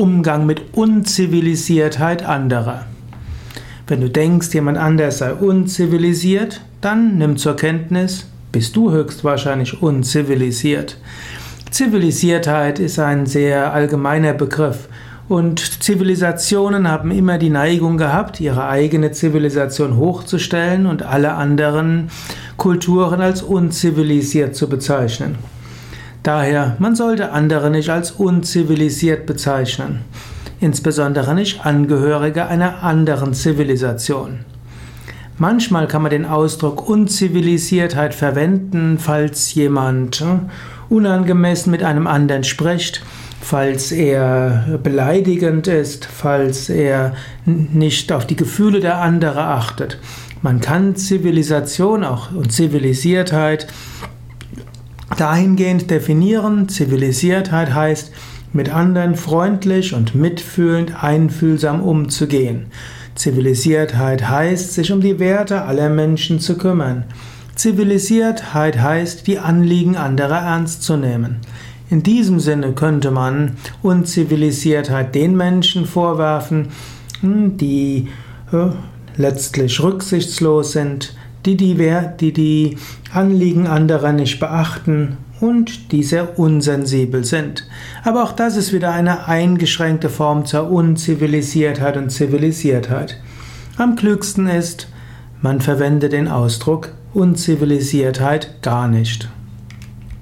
Umgang mit Unzivilisiertheit anderer. Wenn du denkst, jemand anders sei unzivilisiert, dann nimm zur Kenntnis, bist du höchstwahrscheinlich unzivilisiert. Zivilisiertheit ist ein sehr allgemeiner Begriff und Zivilisationen haben immer die Neigung gehabt, ihre eigene Zivilisation hochzustellen und alle anderen Kulturen als unzivilisiert zu bezeichnen. Daher, man sollte andere nicht als unzivilisiert bezeichnen, insbesondere nicht Angehörige einer anderen Zivilisation. Manchmal kann man den Ausdruck Unzivilisiertheit verwenden, falls jemand hm, unangemessen mit einem anderen spricht, falls er beleidigend ist, falls er nicht auf die Gefühle der anderen achtet. Man kann Zivilisation auch und Zivilisiertheit dahingehend definieren. Zivilisiertheit heißt, mit anderen freundlich und mitfühlend einfühlsam umzugehen. Zivilisiertheit heißt, sich um die Werte aller Menschen zu kümmern. Zivilisiertheit heißt, die Anliegen anderer ernst zu nehmen. In diesem Sinne könnte man Unzivilisiertheit den Menschen vorwerfen, hm, die äh, letztlich rücksichtslos sind, die die, die die Anliegen anderer nicht beachten und die sehr unsensibel sind. Aber auch das ist wieder eine eingeschränkte Form zur Unzivilisiertheit und Zivilisiertheit. Am klügsten ist, man verwende den Ausdruck Unzivilisiertheit gar nicht.